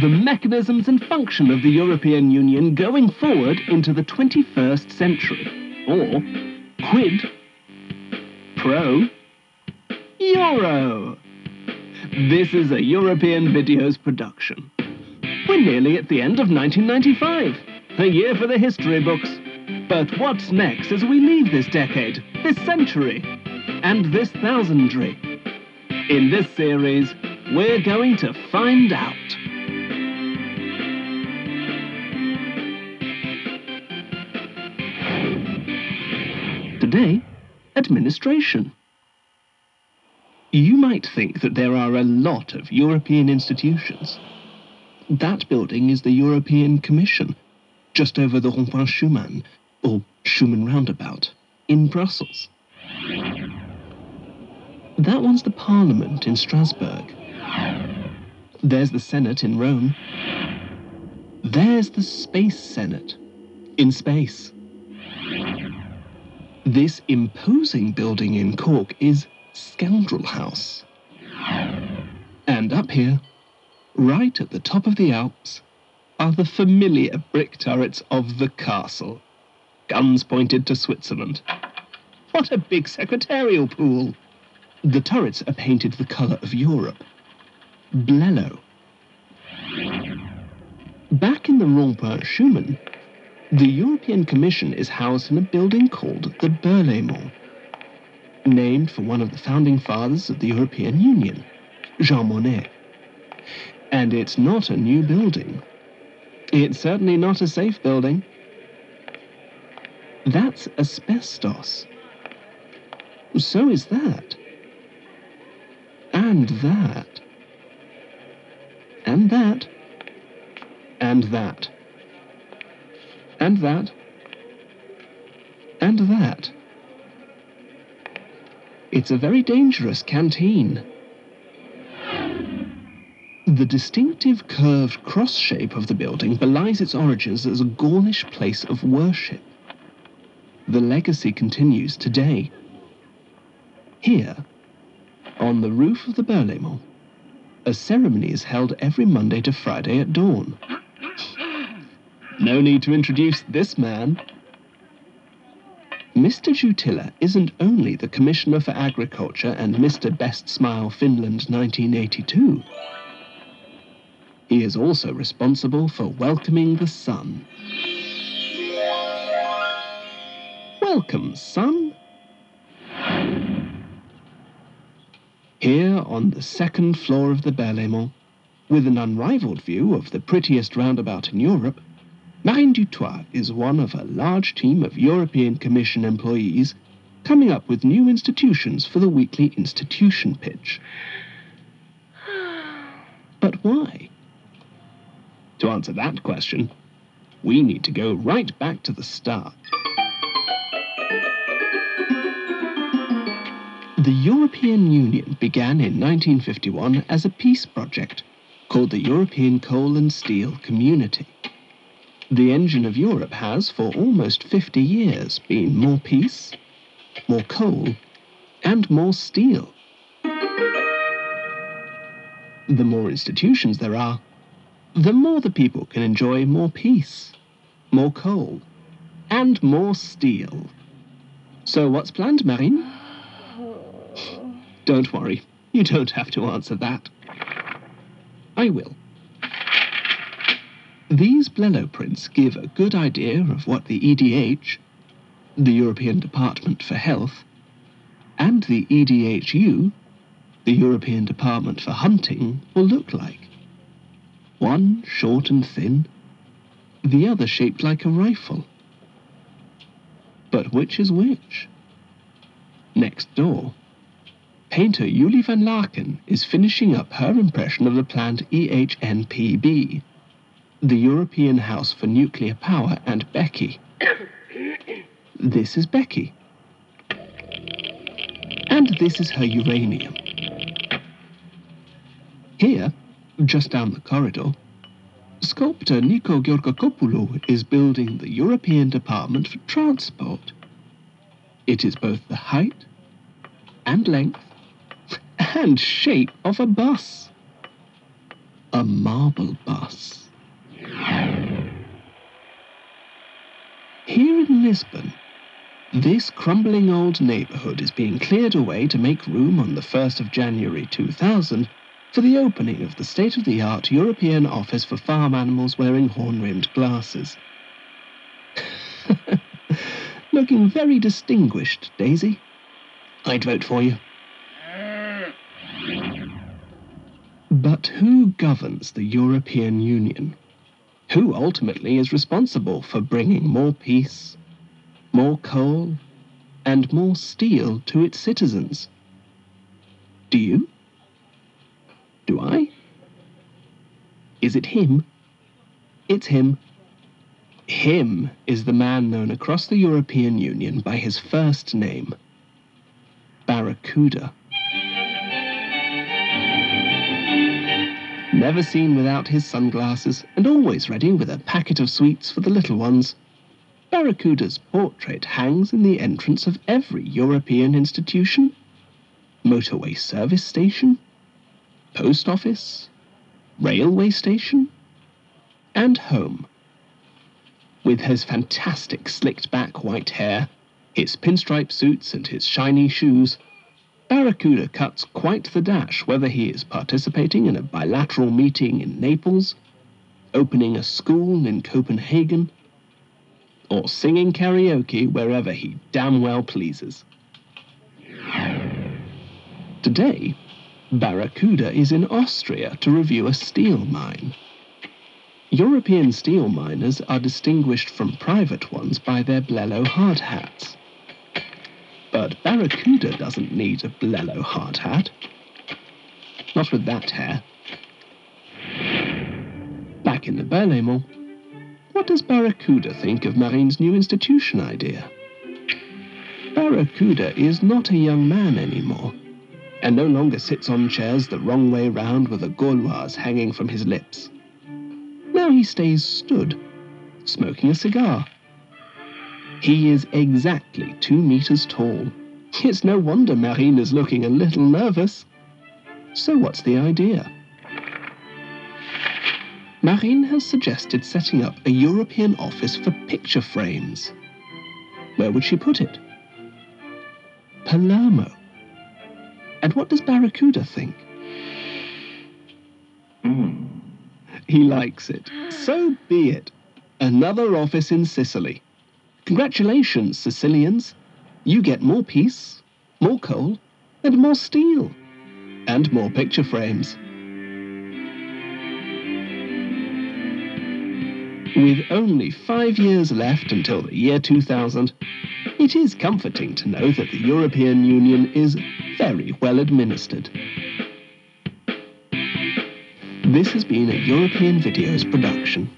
the mechanisms and function of the European Union going forward into the 21st century. Or quid pro euro. This is a European Videos production. We're nearly at the end of 1995, a year for the history books. But what's next as we leave this decade, this century, and this thousandry? In this series, we're going to find out. Today, administration. You might think that there are a lot of European institutions. That building is the European Commission, just over the Rond-Point Schuman, or Schuman Roundabout, in Brussels. That one's the Parliament in Strasbourg. There's the Senate in Rome. There's the Space Senate in space. This imposing building in Cork is Scoundrel House. And up here, right at the top of the Alps, are the familiar brick turrets of the castle. Guns pointed to Switzerland. What a big secretarial pool! The turrets are painted the colour of Europe. Blello. Back in the Rond-Point Schuman, the European Commission is housed in a building called the Berlaymont, named for one of the founding fathers of the European Union, Jean Monnet. And it's not a new building. It's certainly not a safe building. That's asbestos. So is that. And that. And that. And that. And that. And that. It's a very dangerous canteen. The distinctive curved cross shape of the building belies its origins as a Gaulish place of worship. The legacy continues today. Here, on the roof of the Berlaymont, a ceremony is held every Monday to Friday at dawn. No need to introduce this man. Mr. Jutila isn't only the Commissioner for Agriculture and Mr. Best Smile Finland 1982. He is also responsible for welcoming the sun. Welcome, sun. Here on the second floor of the Berlaymont, with an unrivaled view of the prettiest roundabout in Europe, Marine Dutoit is one of a large team of European Commission employees coming up with new institutions for the weekly institution pitch. But why? To answer that question, we need to go right back to the start. The European Union began in 1951 as a peace project called the European Coal and Steel Community. The engine of Europe has, for almost 50 years, been more peace, more coal, and more steel. The more institutions there are, the more the people can enjoy more peace, more coal, and more steel. So what's planned, Marine? Don't worry, you don't have to answer that. I will. These Blello prints give a good idea of what the EDH, the European Department for Health, and the EDHU, the European Department for Hunting, will look like. One short and thin, the other shaped like a rifle. But which is which? Next door, painter Julie van Laken is finishing up her impression of the planned EHNPB, the European House for Nuclear Power, and Becky. this is Becky. And this is her uranium. Here, just down the corridor, sculptor Nico Georgakopoulou is building the European Department for Transport. It is both the height and length and shape of a bus. a marble bus. Here in Lisbon, this crumbling old neighbourhood is being cleared away to make room on the 1st of January 2000 for the opening of the state of the art European Office for Farm Animals wearing horn rimmed glasses. Looking very distinguished, Daisy. I'd vote for you. But who governs the European Union? Who ultimately is responsible for bringing more peace, more coal, and more steel to its citizens? Do you? Do I? Is it him? It's him. Him is the man known across the European Union by his first name, Barracuda. Never seen without his sunglasses, and always ready with a packet of sweets for the little ones. Barracuda's portrait hangs in the entrance of every European institution motorway service station, post office, railway station, and home. With his fantastic slicked back white hair, his pinstripe suits, and his shiny shoes, Barracuda cuts quite the dash whether he is participating in a bilateral meeting in Naples, opening a school in Copenhagen, or singing karaoke wherever he damn well pleases. Today, Barracuda is in Austria to review a steel mine. European steel miners are distinguished from private ones by their Blello hard hats. But Barracuda doesn't need a Blello hard hat. Not with that hair. Back in the Berlaymont, what does Barracuda think of Marine's new institution idea? Barracuda is not a young man anymore, and no longer sits on chairs the wrong way round with a Gauloise hanging from his lips. Now he stays stood, smoking a cigar. He is exactly two meters tall. It's no wonder Marine is looking a little nervous. So what's the idea? Marine has suggested setting up a European office for picture frames. Where would she put it? Palermo. And what does Barracuda think? Mm. He likes it. So be it. Another office in Sicily. Congratulations, Sicilians. You get more peace, more coal, and more steel. And more picture frames. With only five years left until the year 2000, it is comforting to know that the European Union is very well administered. This has been a European Videos production.